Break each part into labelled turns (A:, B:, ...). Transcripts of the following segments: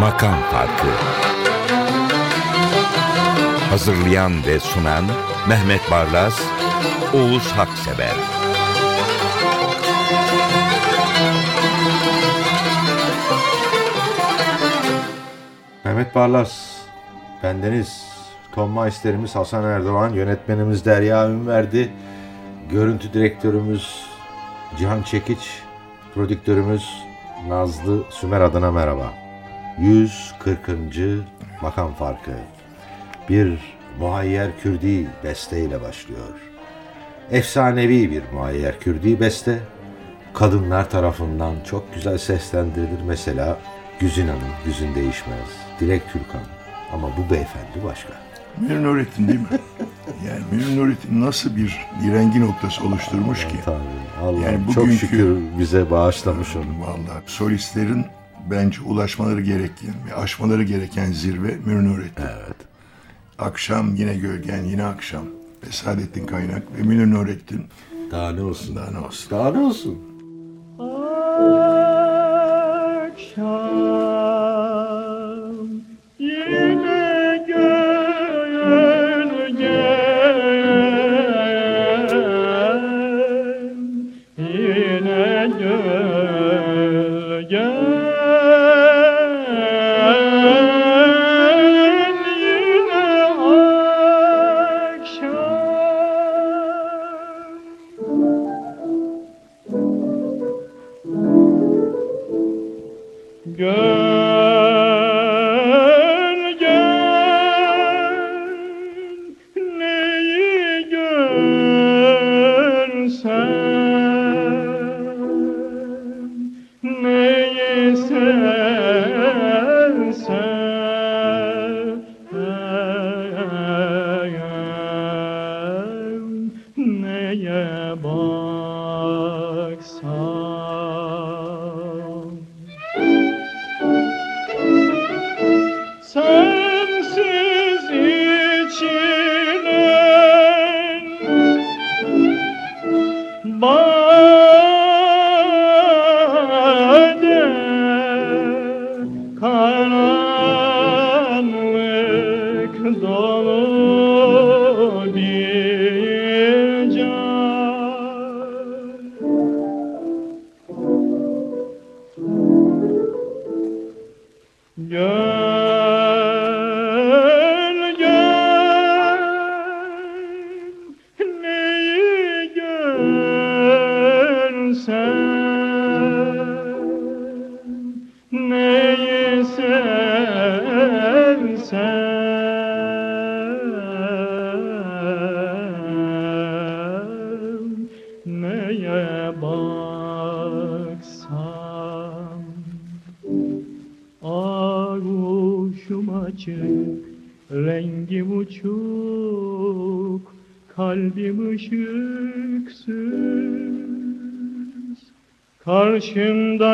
A: Makam Farkı. Hazırlayan ve sunan Mehmet Barlas, Oğuz Haksever.
B: Mehmet Barlas, bendeniz, Tom Meister'imiz Hasan Erdoğan, yönetmenimiz Derya Ünverdi, görüntü direktörümüz Cihan Çekiç, prodüktörümüz Nazlı Sümer adına merhaba. 140. makam farkı. Bir Muayyer Kürdi besteyle başlıyor. Efsanevi bir Muayyer Kürdi beste. Kadınlar tarafından çok güzel seslendirilir. Mesela Güzin Hanım, Güzin Değişmez, Dilek Türkan. Ama bu beyefendi başka.
C: Münir Nurettin değil mi? Yani Münir Nurettin nasıl bir direngi noktası oluşturmuş ki?
B: Tabii. Allah
C: Yani
B: çok şükür bize bağışlamış onu.
C: Vallahi solistlerin bence ulaşmaları gereken ve aşmaları gereken zirve Münir Nurettin.
B: Evet.
C: Akşam yine gölgen yine akşam. Ve Saadettin Kaynak ve Münir Nurettin.
B: Daha ne olsun?
C: Daha ne olsun?
B: Daha ne olsun?
D: Akşam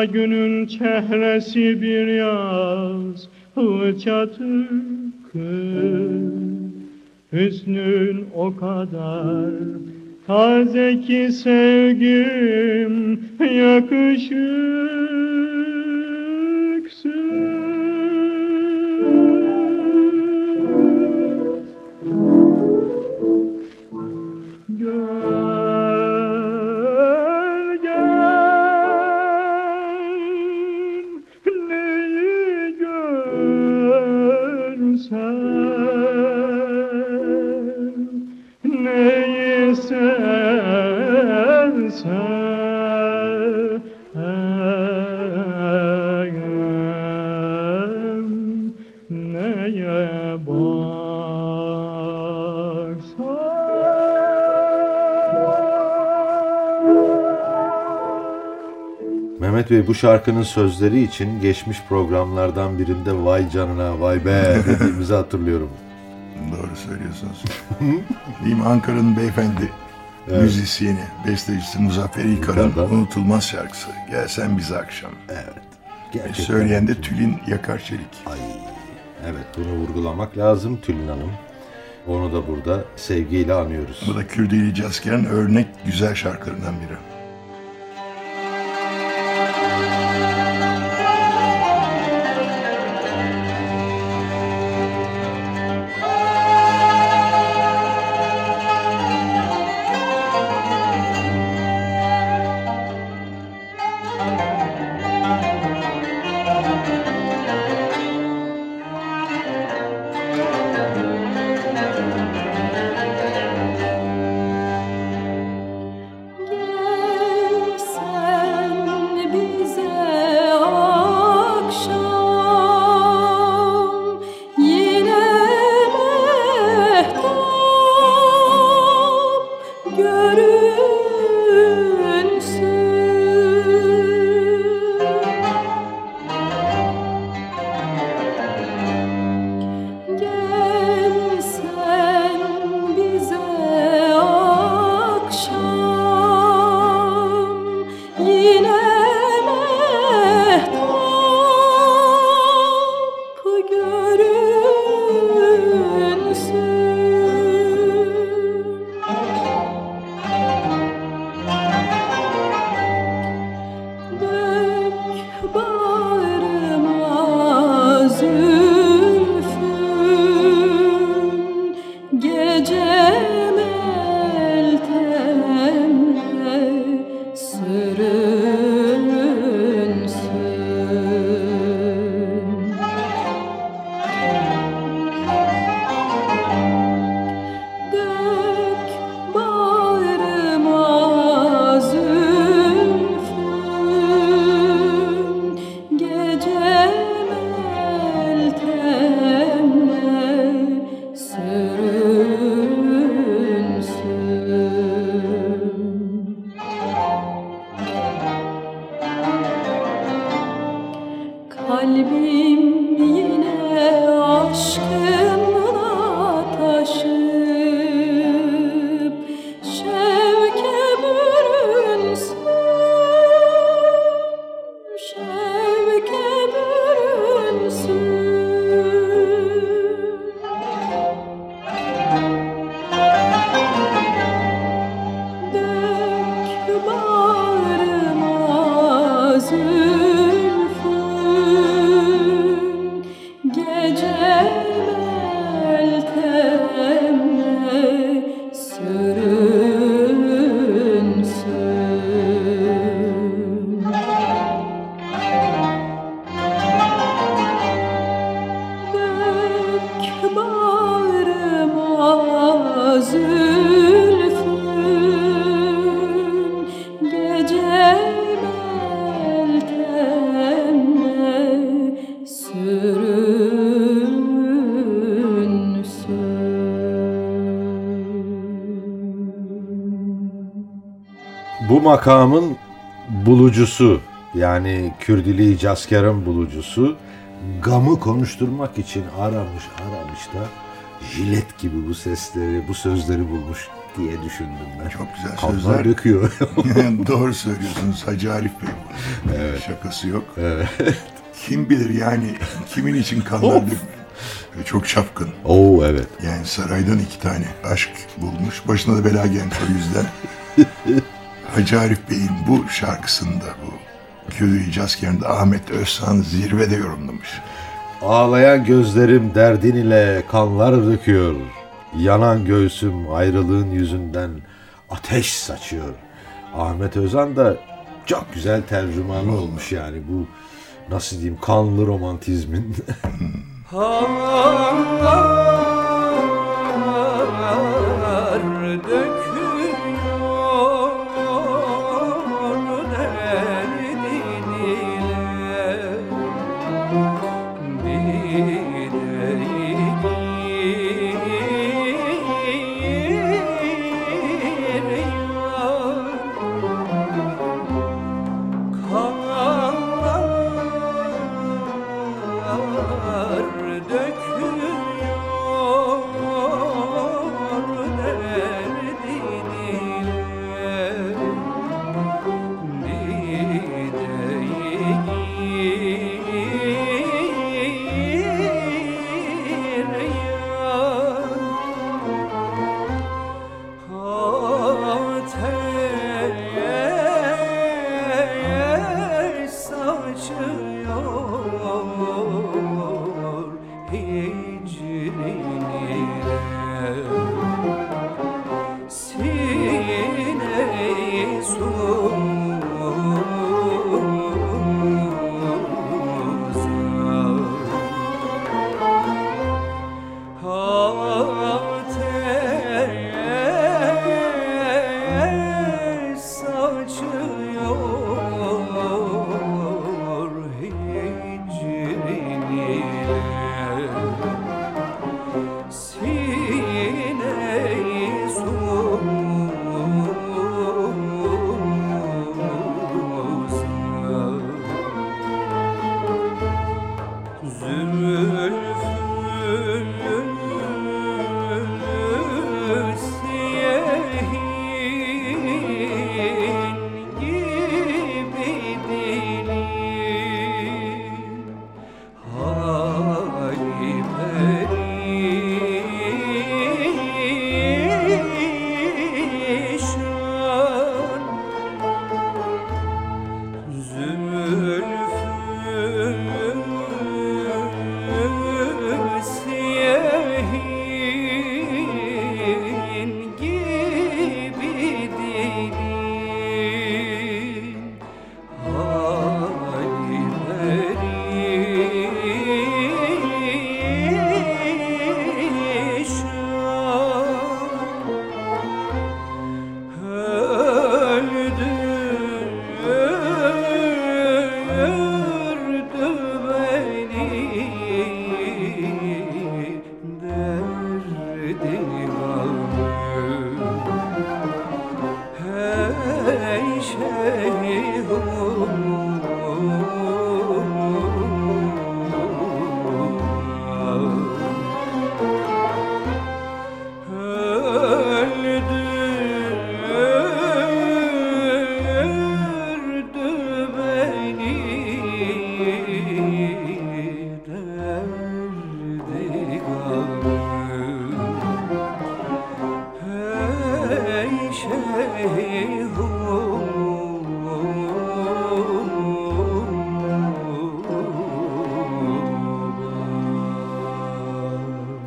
D: Günün çehresi bir yaz, çatık Hüsnün o kadar taze ki sevgim yakışıksız.
B: Mehmet Bey bu şarkının sözleri için geçmiş programlardan birinde vay canına vay be dediğimizi hatırlıyorum.
C: Doğru söylüyorsunuz. Mi? Ankara'nın beyefendi müzisyeni, bestecisi Muzaffer İlkar'ın unutulmaz şarkısı. Gelsen bize akşam.
B: Gerçekten.
C: Söyleyen de Tülin Yakar Çelik.
B: Ay, evet bunu vurgulamak lazım Tülin Hanım. Onu da burada sevgiyle anıyoruz.
E: Bu da Kürdili Cazker'in örnek güzel şarkılarından biri.
B: Bu makamın bulucusu yani Kürdili Caskar'ın bulucusu gamı konuşturmak için aramış aramış da jilet gibi bu sesleri bu sözleri bulmuş diye düşündüm ben.
E: Çok güzel
B: Kanlar
E: sözler.
B: döküyor.
E: Doğru söylüyorsunuz Hacı Arif Bey bu. Şakası yok. Kim bilir yani kimin için kanlar dökmüş. Ve Çok çapkın.
B: Oo evet.
E: Yani saraydan iki tane aşk bulmuş. Başına da bela gelmiş o yüzden. Hacı Arif Bey'in bu şarkısında bu Kürdü Casker'inde Ahmet Özhan zirvede yorumlamış.
B: Ağlayan gözlerim derdin ile kanlar döküyor. Yanan göğsüm ayrılığın yüzünden ateş saçıyor. Ahmet Özan da çok güzel tercümanı olmuş yani bu nasıl diyeyim kanlı romantizmin.
F: Kanlar döküyor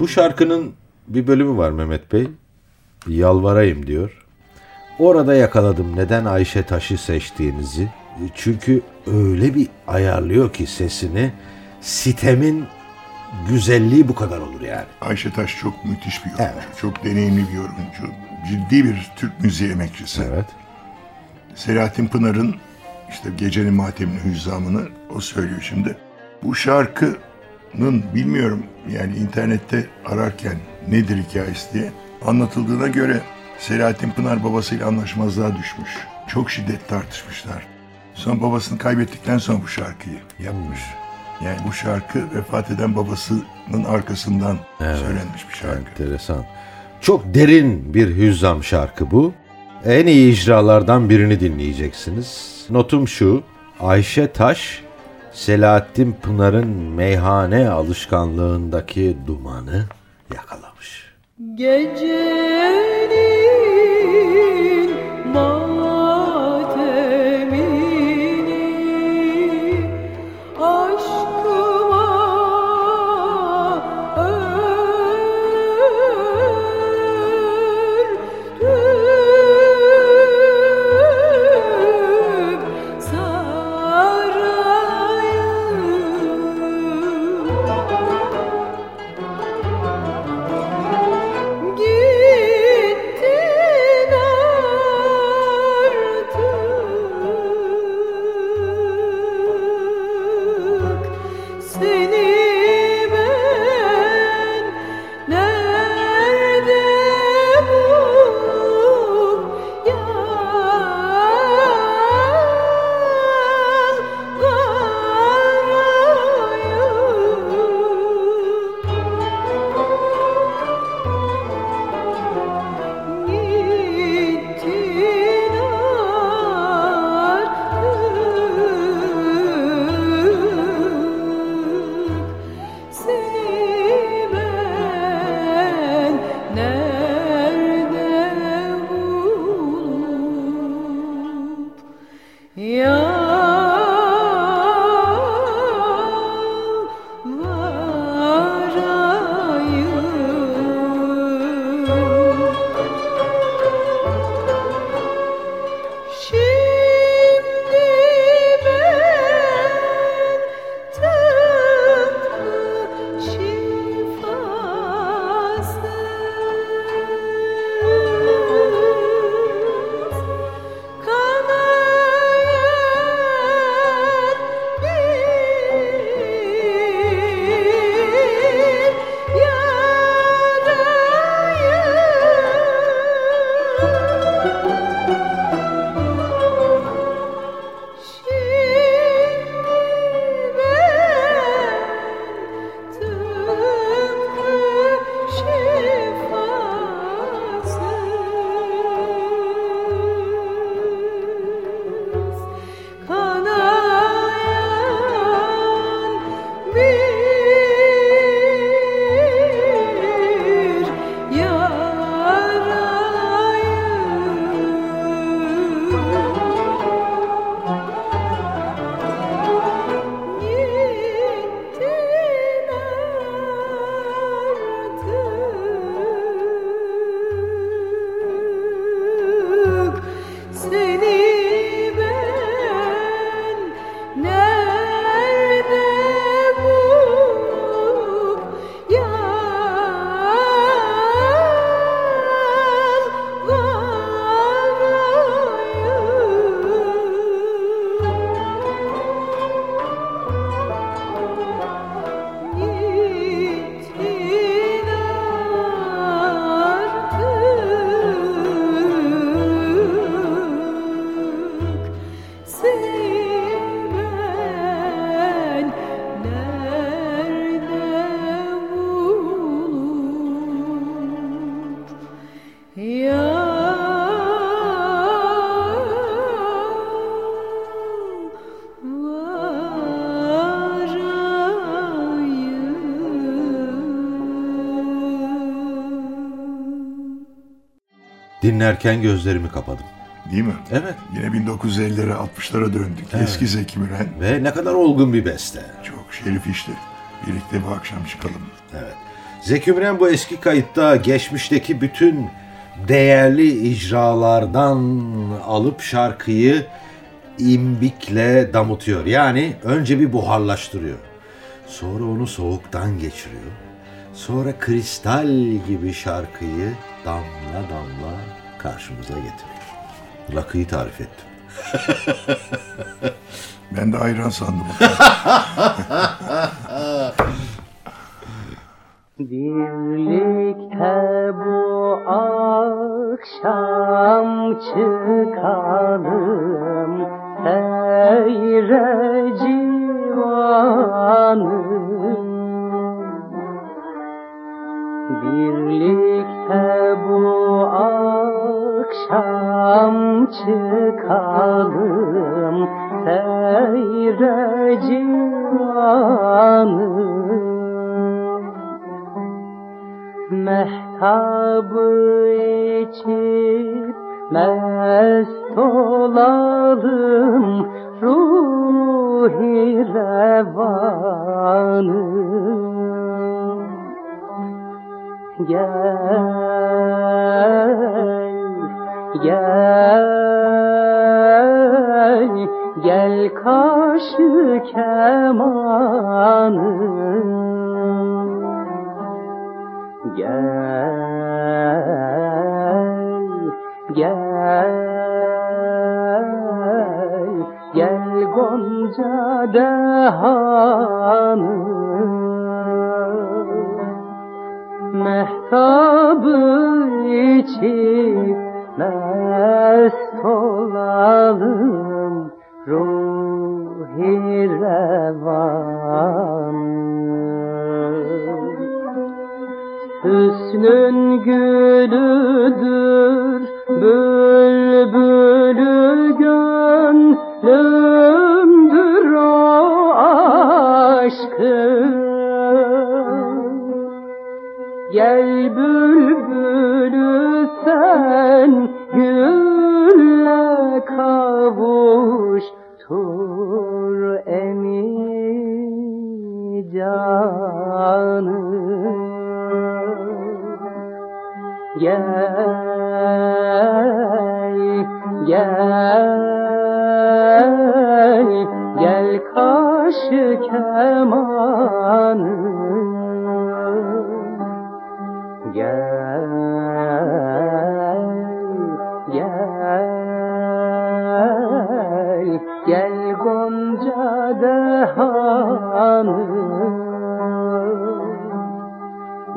B: Bu şarkının bir bölümü var Mehmet Bey. Yalvarayım diyor. Orada yakaladım neden Ayşe Taş'ı seçtiğinizi. Çünkü öyle bir ayarlıyor ki sesini sitemin güzelliği bu kadar olur yani.
C: Ayşe Taş çok müthiş bir yorumcu.
B: Evet.
C: Çok deneyimli bir yorumcu. Ciddi bir Türk müziği emekçisi.
B: Evet.
C: Selahattin Pınar'ın işte Gecenin Matemini Hüzzamını o söylüyor şimdi. Bu şarkının bilmiyorum yani internette ararken nedir hikayesi diye anlatıldığına göre Selahattin Pınar babasıyla anlaşmazlığa düşmüş. Çok şiddet tartışmışlar. Sonra babasını kaybettikten sonra bu şarkıyı yapmış. Yani bu şarkı vefat eden babasının arkasından söylenmiş bir şarkı.
B: Enteresan. Çok derin bir hüzzam şarkı bu. En iyi icralardan birini dinleyeceksiniz. Notum şu. Ayşe Taş, Selahattin Pınar'ın meyhane alışkanlığındaki dumanı yakalamış.
E: Gecenin
B: Dinlerken gözlerimi kapadım.
C: Değil mi?
B: Evet.
C: Yine 1950'lere 60'lara döndük. Eski Zeki Müren.
B: Ve ne kadar olgun bir beste.
C: Çok şerif işti. Birlikte bu akşam çıkalım.
B: Evet. Zeki Müren bu eski kayıtta geçmişteki bütün değerli icralardan alıp şarkıyı imbikle damıtıyor. Yani önce bir buharlaştırıyor. Sonra onu soğuktan geçiriyor. Sonra kristal gibi şarkıyı damla damla karşımıza getiriyor. Rakıyı tarif ettim.
C: Ben de ayran sandım.
G: Birlikte bu akşam çıkalım seyre civanı Birlikte bu akşam çıkalım seyre civanı Mehtabı içip mest olalım ruhi revanı Gel, gel, gel kaşı kemanı. Gel, gel, gel Gonca dehanı. Mehtabı içip mest olalım ruhi revan. Hüsnün gülüdür bülbülü kaşı kemanı Gel, gel, gel Gonca dehanı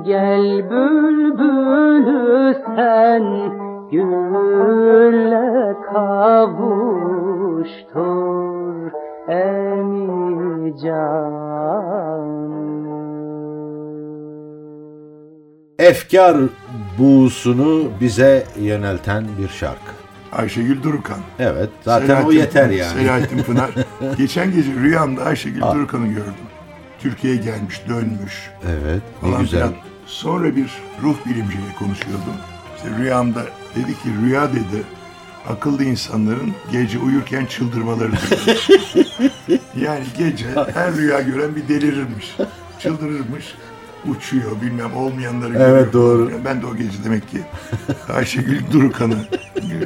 G: Gel bülbülü sen gülle can.
B: Efkar buğusunu bize yönelten bir şarkı.
C: Ayşegül Durukan.
B: Evet zaten o
C: Selahattin
B: yeter
C: Pınar-
B: yani.
C: Selahattin Pınar. Geçen gece rüyamda Ayşegül Durukan'ı gördüm. Türkiye'ye gelmiş, dönmüş.
B: Evet ne
C: falan
B: güzel.
C: filan. Sonra bir ruh bilimciyle konuşuyordum. İşte rüyamda dedi ki rüya dedi akıllı insanların gece uyurken çıldırmaları. yani gece her rüya gören bir delirirmiş. Çıldırırmış. Uçuyor bilmem olmayanları görüyor.
B: Evet, doğru.
C: Yani Ben de o gece demek ki Ayşegül Durukan'ı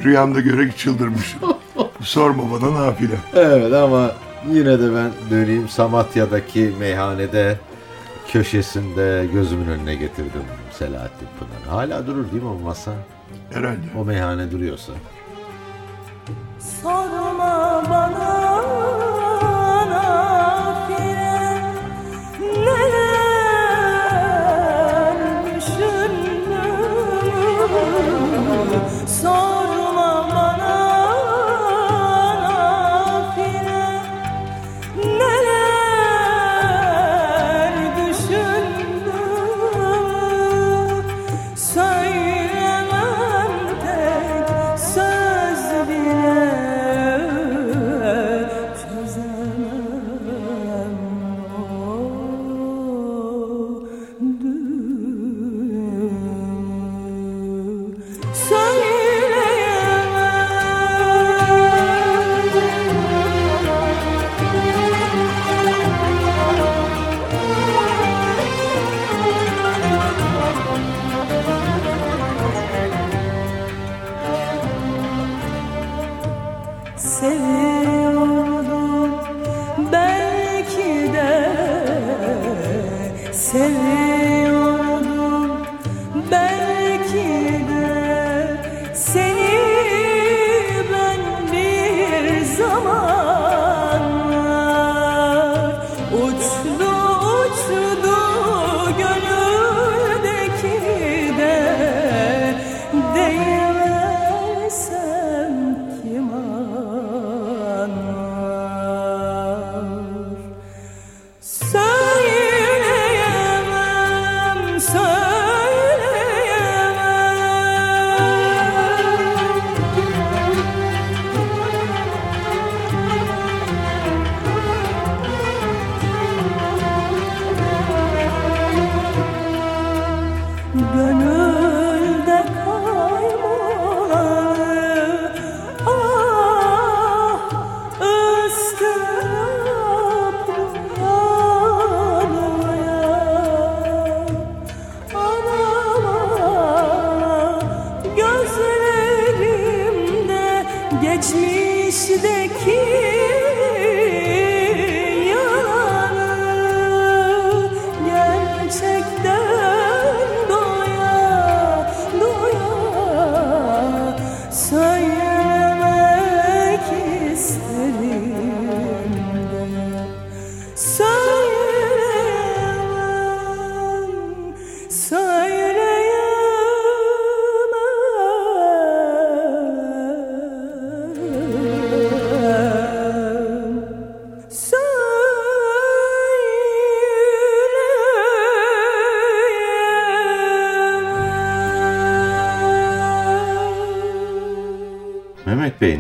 C: rüyamda görerek çıldırmışım. Sorma bana nafile.
B: Evet ama yine de ben döneyim Samatya'daki meyhanede köşesinde gözümün önüne getirdim Selahattin Pınar. Hala durur değil mi o masa?
C: Herhalde.
B: O meyhane duruyorsa.
E: Sorma bana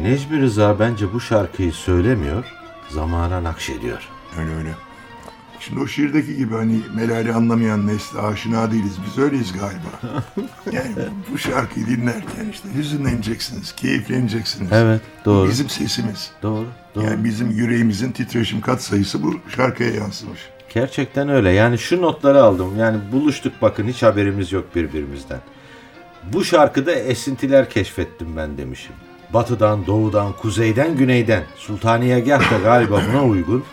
B: Bey Necmi Rıza bence bu şarkıyı söylemiyor, zamana nakşediyor.
C: Öyle öyle. Şimdi o şiirdeki gibi hani melali anlamayan nesle aşina değiliz. Biz öyleyiz galiba. Yani bu şarkıyı dinlerken işte hüzünleneceksiniz, keyifleneceksiniz.
B: Evet, doğru.
C: Bizim sesimiz.
B: Doğru, doğru.
C: Yani bizim yüreğimizin titreşim kat sayısı bu şarkıya yansımış.
B: Gerçekten öyle. Yani şu notları aldım. Yani buluştuk bakın hiç haberimiz yok birbirimizden. Bu şarkıda esintiler keşfettim ben demişim. Batıdan, doğudan, kuzeyden, güneyden. Sultaniyegah da galiba buna uygun.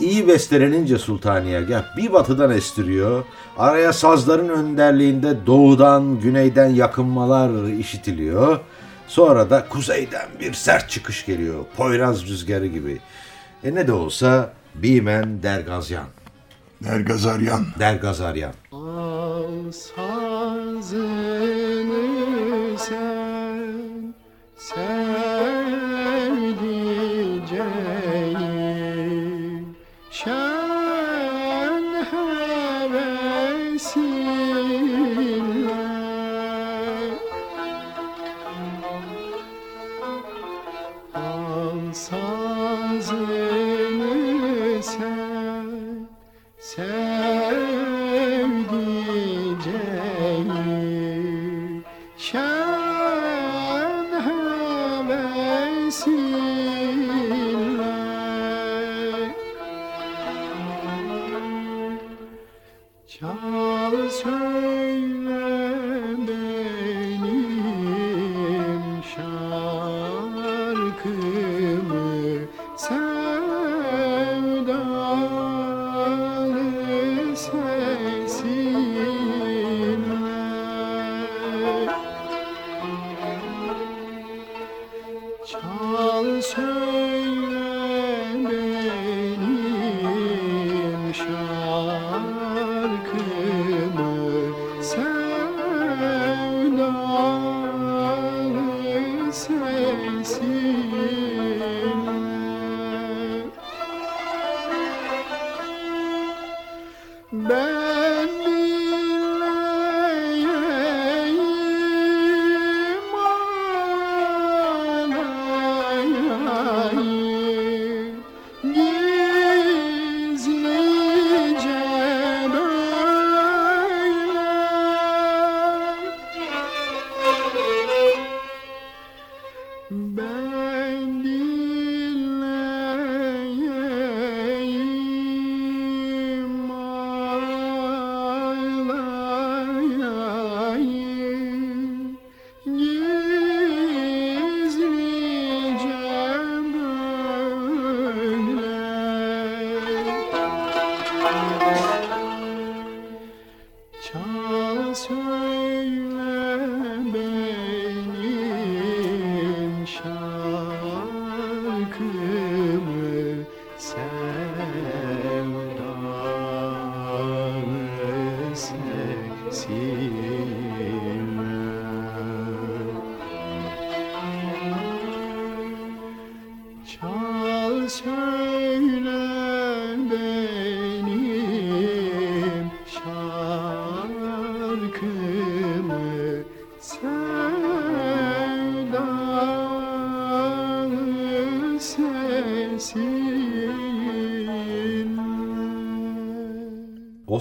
B: İyi bestelenince Sultaniyegah bir batıdan estiriyor. Araya sazların önderliğinde doğudan, güneyden yakınmalar işitiliyor. Sonra da kuzeyden bir sert çıkış geliyor. Poyraz rüzgarı gibi. E ne de olsa Bimen Dergazyan.
C: Nergazaryan.
B: Dergazaryan.
H: Al sazını time.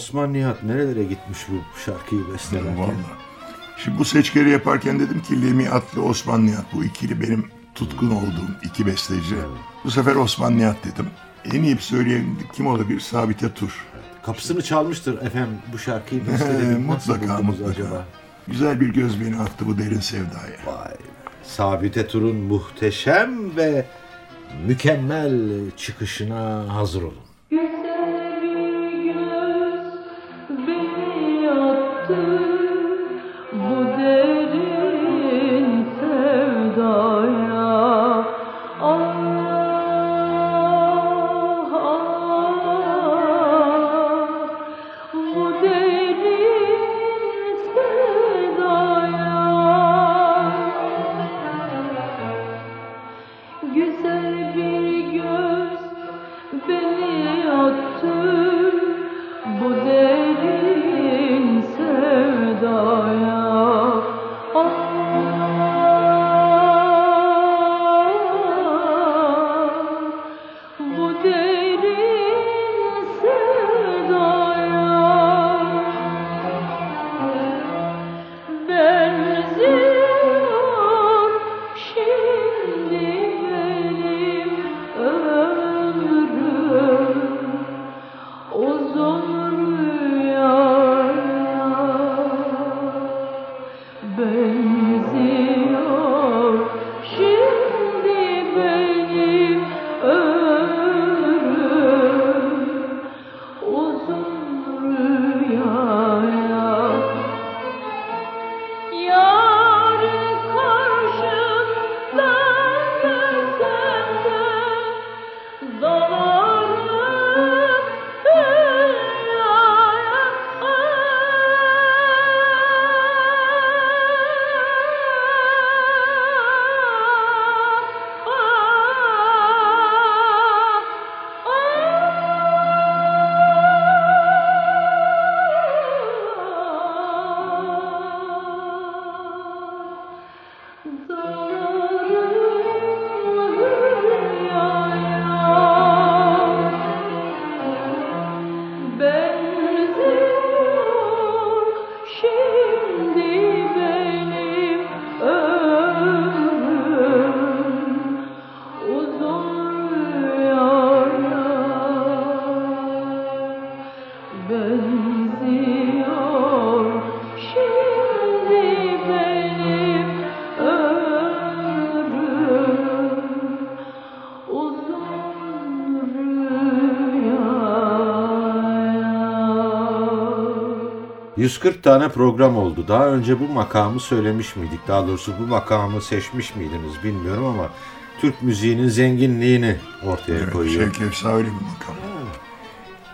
B: Osman Nihat nerelere gitmiş bu şarkıyı bestelerken?
C: Vallahi. Şimdi bu seçkileri yaparken dedim ki Lemi Atlı Osman Nihat bu ikili benim tutkun olduğum iki besteci. Bu sefer Osman Nihat dedim. En iyi söyleyen kim olabilir? Sabite Tur.
B: Kapısını çalmıştır efendim bu şarkıyı besteledik.
C: Mutlaka mutlaka.
B: acaba?
C: Güzel bir göz beni attı bu derin sevdaya.
B: Vay. Sabite Tur'un muhteşem ve mükemmel çıkışına hazır olun.
E: Güzel bir göz beni
B: 140 tane program oldu. Daha önce bu makamı söylemiş miydik? Daha doğrusu bu makamı seçmiş miydiniz bilmiyorum ama Türk müziğinin zenginliğini ortaya
C: Evet,
B: koyuyor.
C: Şevki Efsa öyle bir makam.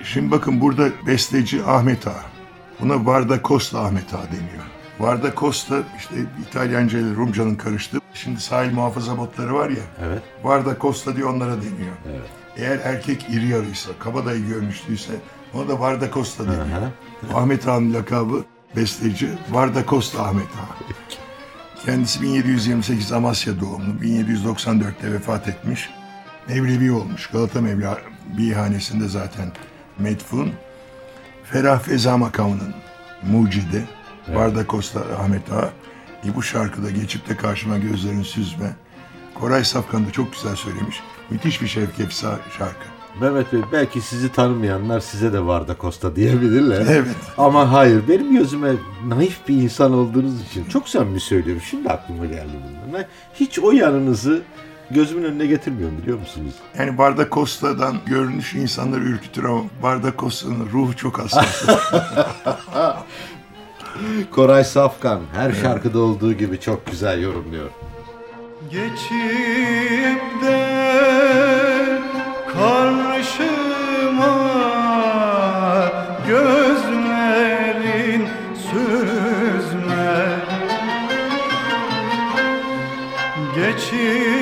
C: Şimdi bakın burada besteci Ahmet Ağa. Buna Varda Costa Ahmet Ağa deniyor. Varda Costa işte İtalyanca ile Rumcanın karıştığı. Şimdi sahil muhafaza botları var ya.
B: Evet.
C: Varda Costa diye onlara deniyor. Eğer erkek iri yarıysa, kabadayı görmüştüyse ona da Varda Costa deniyor. Ahmet Ağa'nın lakabı besteci Varda Costa Ahmet Ağa. Kendisi 1728 Amasya doğumlu. 1794'te vefat etmiş. Mevlevi olmuş. Galata Mevlevihanesinde zaten medfun. Ferah Feza makamının mucidi. Varda Costa Ahmet Ağa. E bu şarkıda geçip de karşıma gözlerini süzme. Koray Safkan da çok güzel söylemiş. Müthiş bir Şevki Efsa şarkı.
B: Mehmet Bey belki sizi tanımayanlar size de Varda Costa diyebilirler.
C: Evet.
B: Ama hayır benim gözüme naif bir insan olduğunuz için çok samimi söylüyorum. Şimdi aklıma geldi bunlar. Hiç o yanınızı gözümün önüne getirmiyorum biliyor musunuz?
C: Yani Varda Costa'dan görünüş insanları ürkütür ama Varda Costa'nın ruhu çok hassas.
B: Koray Safkan her şarkıda olduğu gibi çok güzel yorumluyor.
F: Geçip de Geçip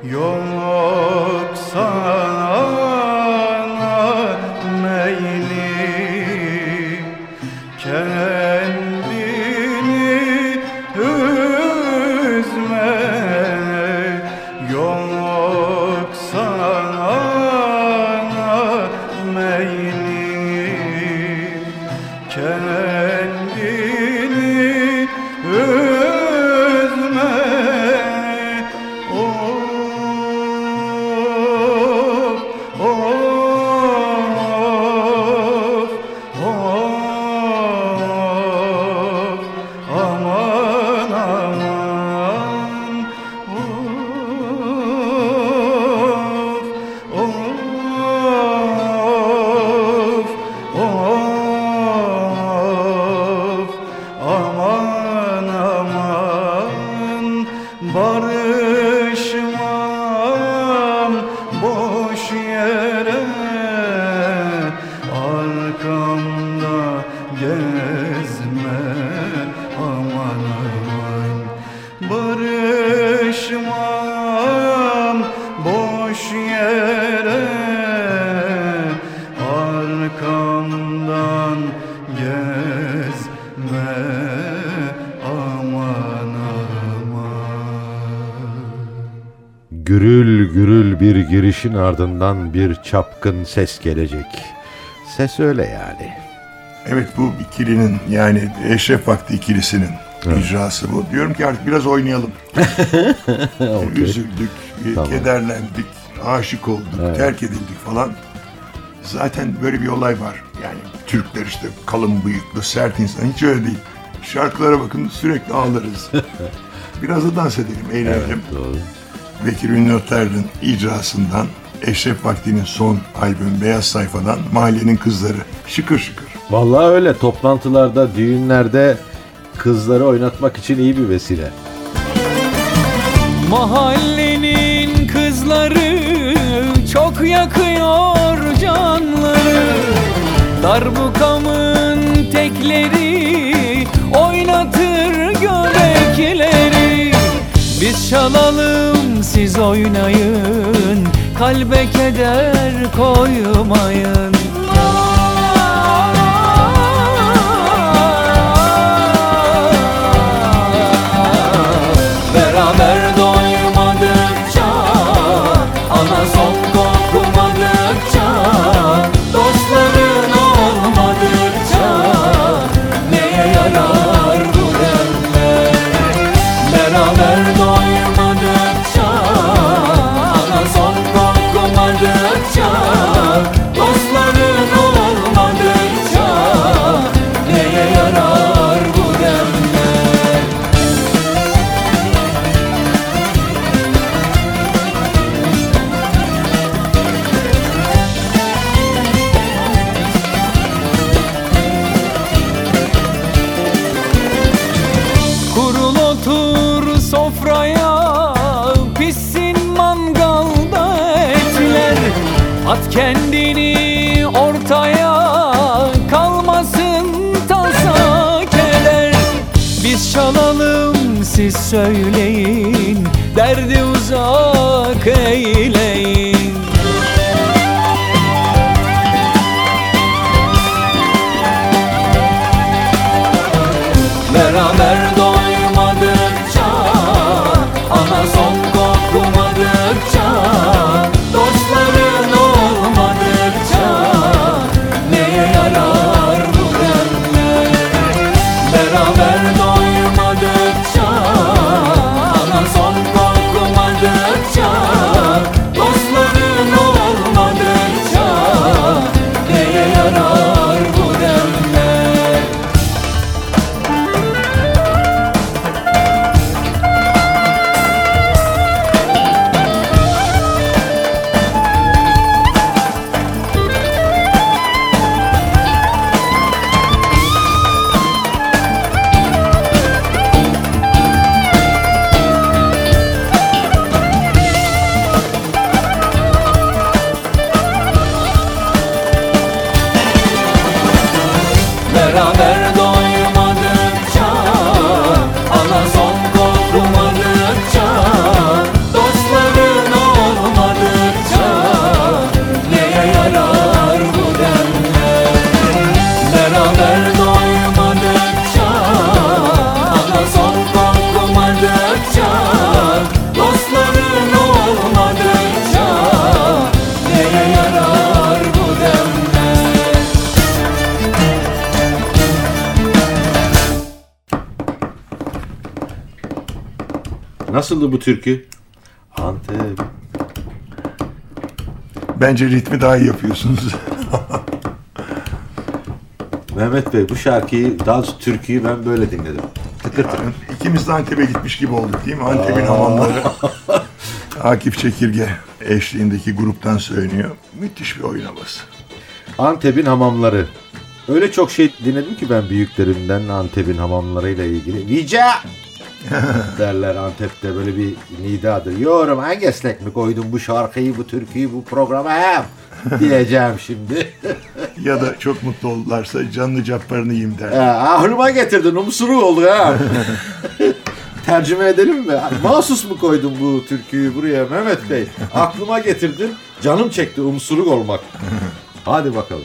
F: Your
B: Gürül gürül bir girişin ardından bir çapkın ses gelecek. Ses öyle yani.
C: Evet bu ikilinin yani Eşref Vakti ikilisinin icrası bu. Diyorum ki artık biraz oynayalım. Üzüldük,
B: Tamam.
C: kederlendik, aşık olduk, terk edildik falan. Zaten böyle bir olay var. Yani Türkler işte kalın bıyıklı, sert insan. Hiç öyle değil. Şarkılara bakın sürekli ağlarız. Biraz da dans edelim, eğlenelim.
B: Doğru.
C: Bekir Ünlü Öter'in icrasından Eşref Vakti'nin son albüm Beyaz Sayfa'dan Mahallenin Kızları. Şıkır şıkır.
B: Vallahi öyle toplantılarda, düğünlerde kızları oynatmak için iyi bir vesile.
I: Mahallenin kızları çok yakıyor canları Darbukamın tekleri oynatır göbekleri Biz çalalım siz oynayın kalbe keder koymayın
J: Nasıldı bu türkü? Antep.
C: Bence ritmi daha iyi yapıyorsunuz.
J: Mehmet Bey bu şarkıyı, daha doğrusu türküyü ben böyle dinledim. Tıkır tıkır.
C: İkimiz de Antep'e gitmiş gibi olduk değil mi? Antep'in hamamları. Akif Çekirge eşliğindeki gruptan söyleniyor. Müthiş bir oyun havası.
J: Antep'in hamamları. Öyle çok şey dinledim ki ben büyüklerimden Antep'in hamamlarıyla ilgili. Vica! derler Antep'te böyle bir nidadır. Yorum hangi eslek mi koydun bu şarkıyı, bu türküyü, bu programa hem diyeceğim şimdi.
C: Ya da çok mutlu oldularsa canlı capparını yiyeyim
J: Ha,
C: derler.
J: ahlıma getirdin, umsuruk oldu ha. Tercüme edelim mi? Mahsus mu koydun bu türküyü buraya Mehmet Bey? Aklıma getirdin, canım çekti umsuruk olmak. Hadi bakalım.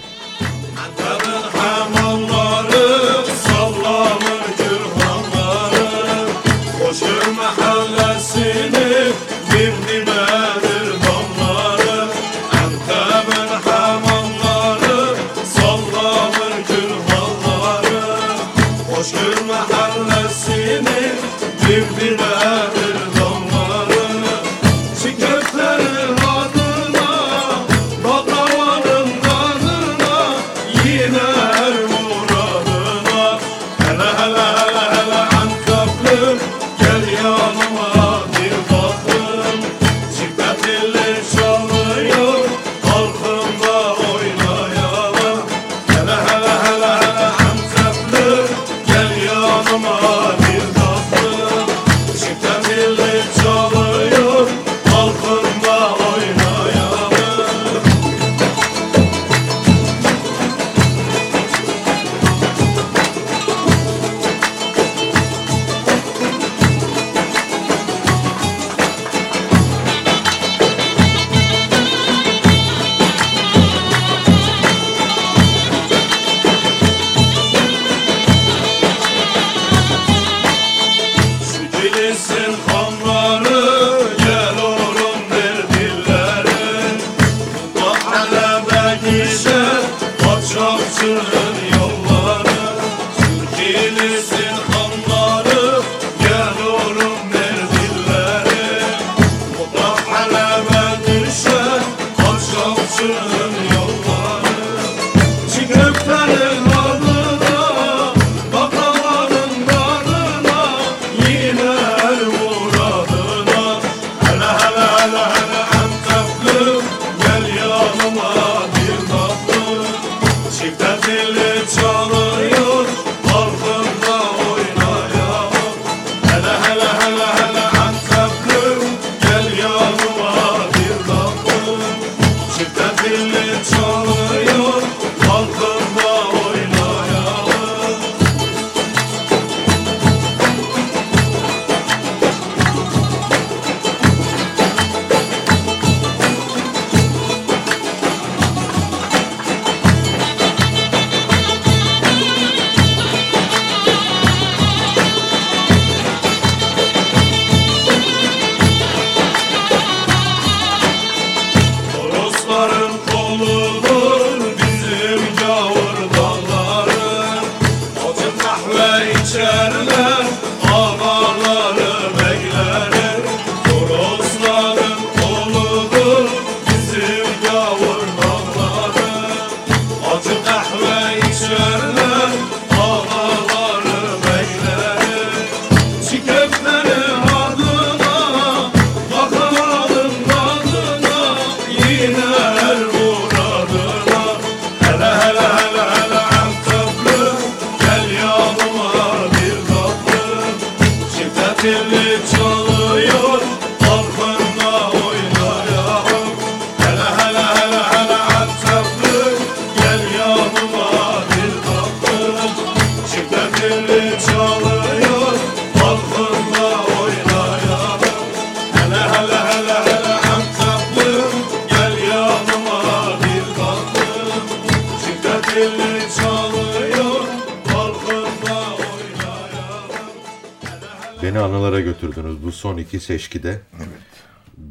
J: Seçkide.
C: Evet.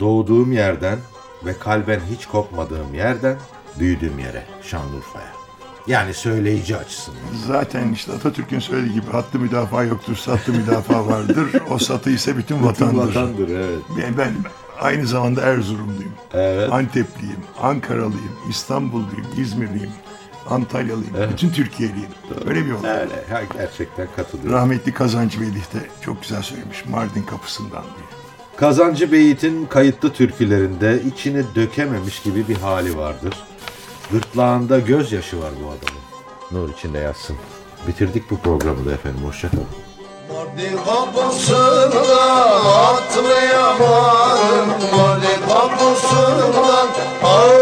J: Doğduğum yerden ve kalben hiç kopmadığım yerden büyüdüğüm yere, Şanlıurfa'ya.
B: Yani söyleyici açısından.
C: Zaten işte Atatürk'ün söylediği gibi hattı müdafaa yoktur, satı müdafaa vardır. O satı ise bütün vatandır.
B: Vatandır evet.
C: Ben, ben aynı zamanda Erzurumluyum,
B: Evet.
C: Antepliyim, Ankaralıyım, İstanbulluyum, İzmirliyim, Antalyalıyım, bütün Türkiye'liyim. Öyle bir yol.
B: Öyle gerçekten katılıyorum.
C: Rahmetli Kazancı Velih de çok güzel söylemiş Mardin kapısından diye.
B: Kazancı Beyit'in kayıtlı türkülerinde içini dökememiş gibi bir hali vardır. Gırtlağında gözyaşı var bu adamın. Nur içinde yatsın. Bitirdik bu programı da efendim. Hoşçakalın.
K: Mardin kapısından atlayamadım Mardin kapısından atlayamadım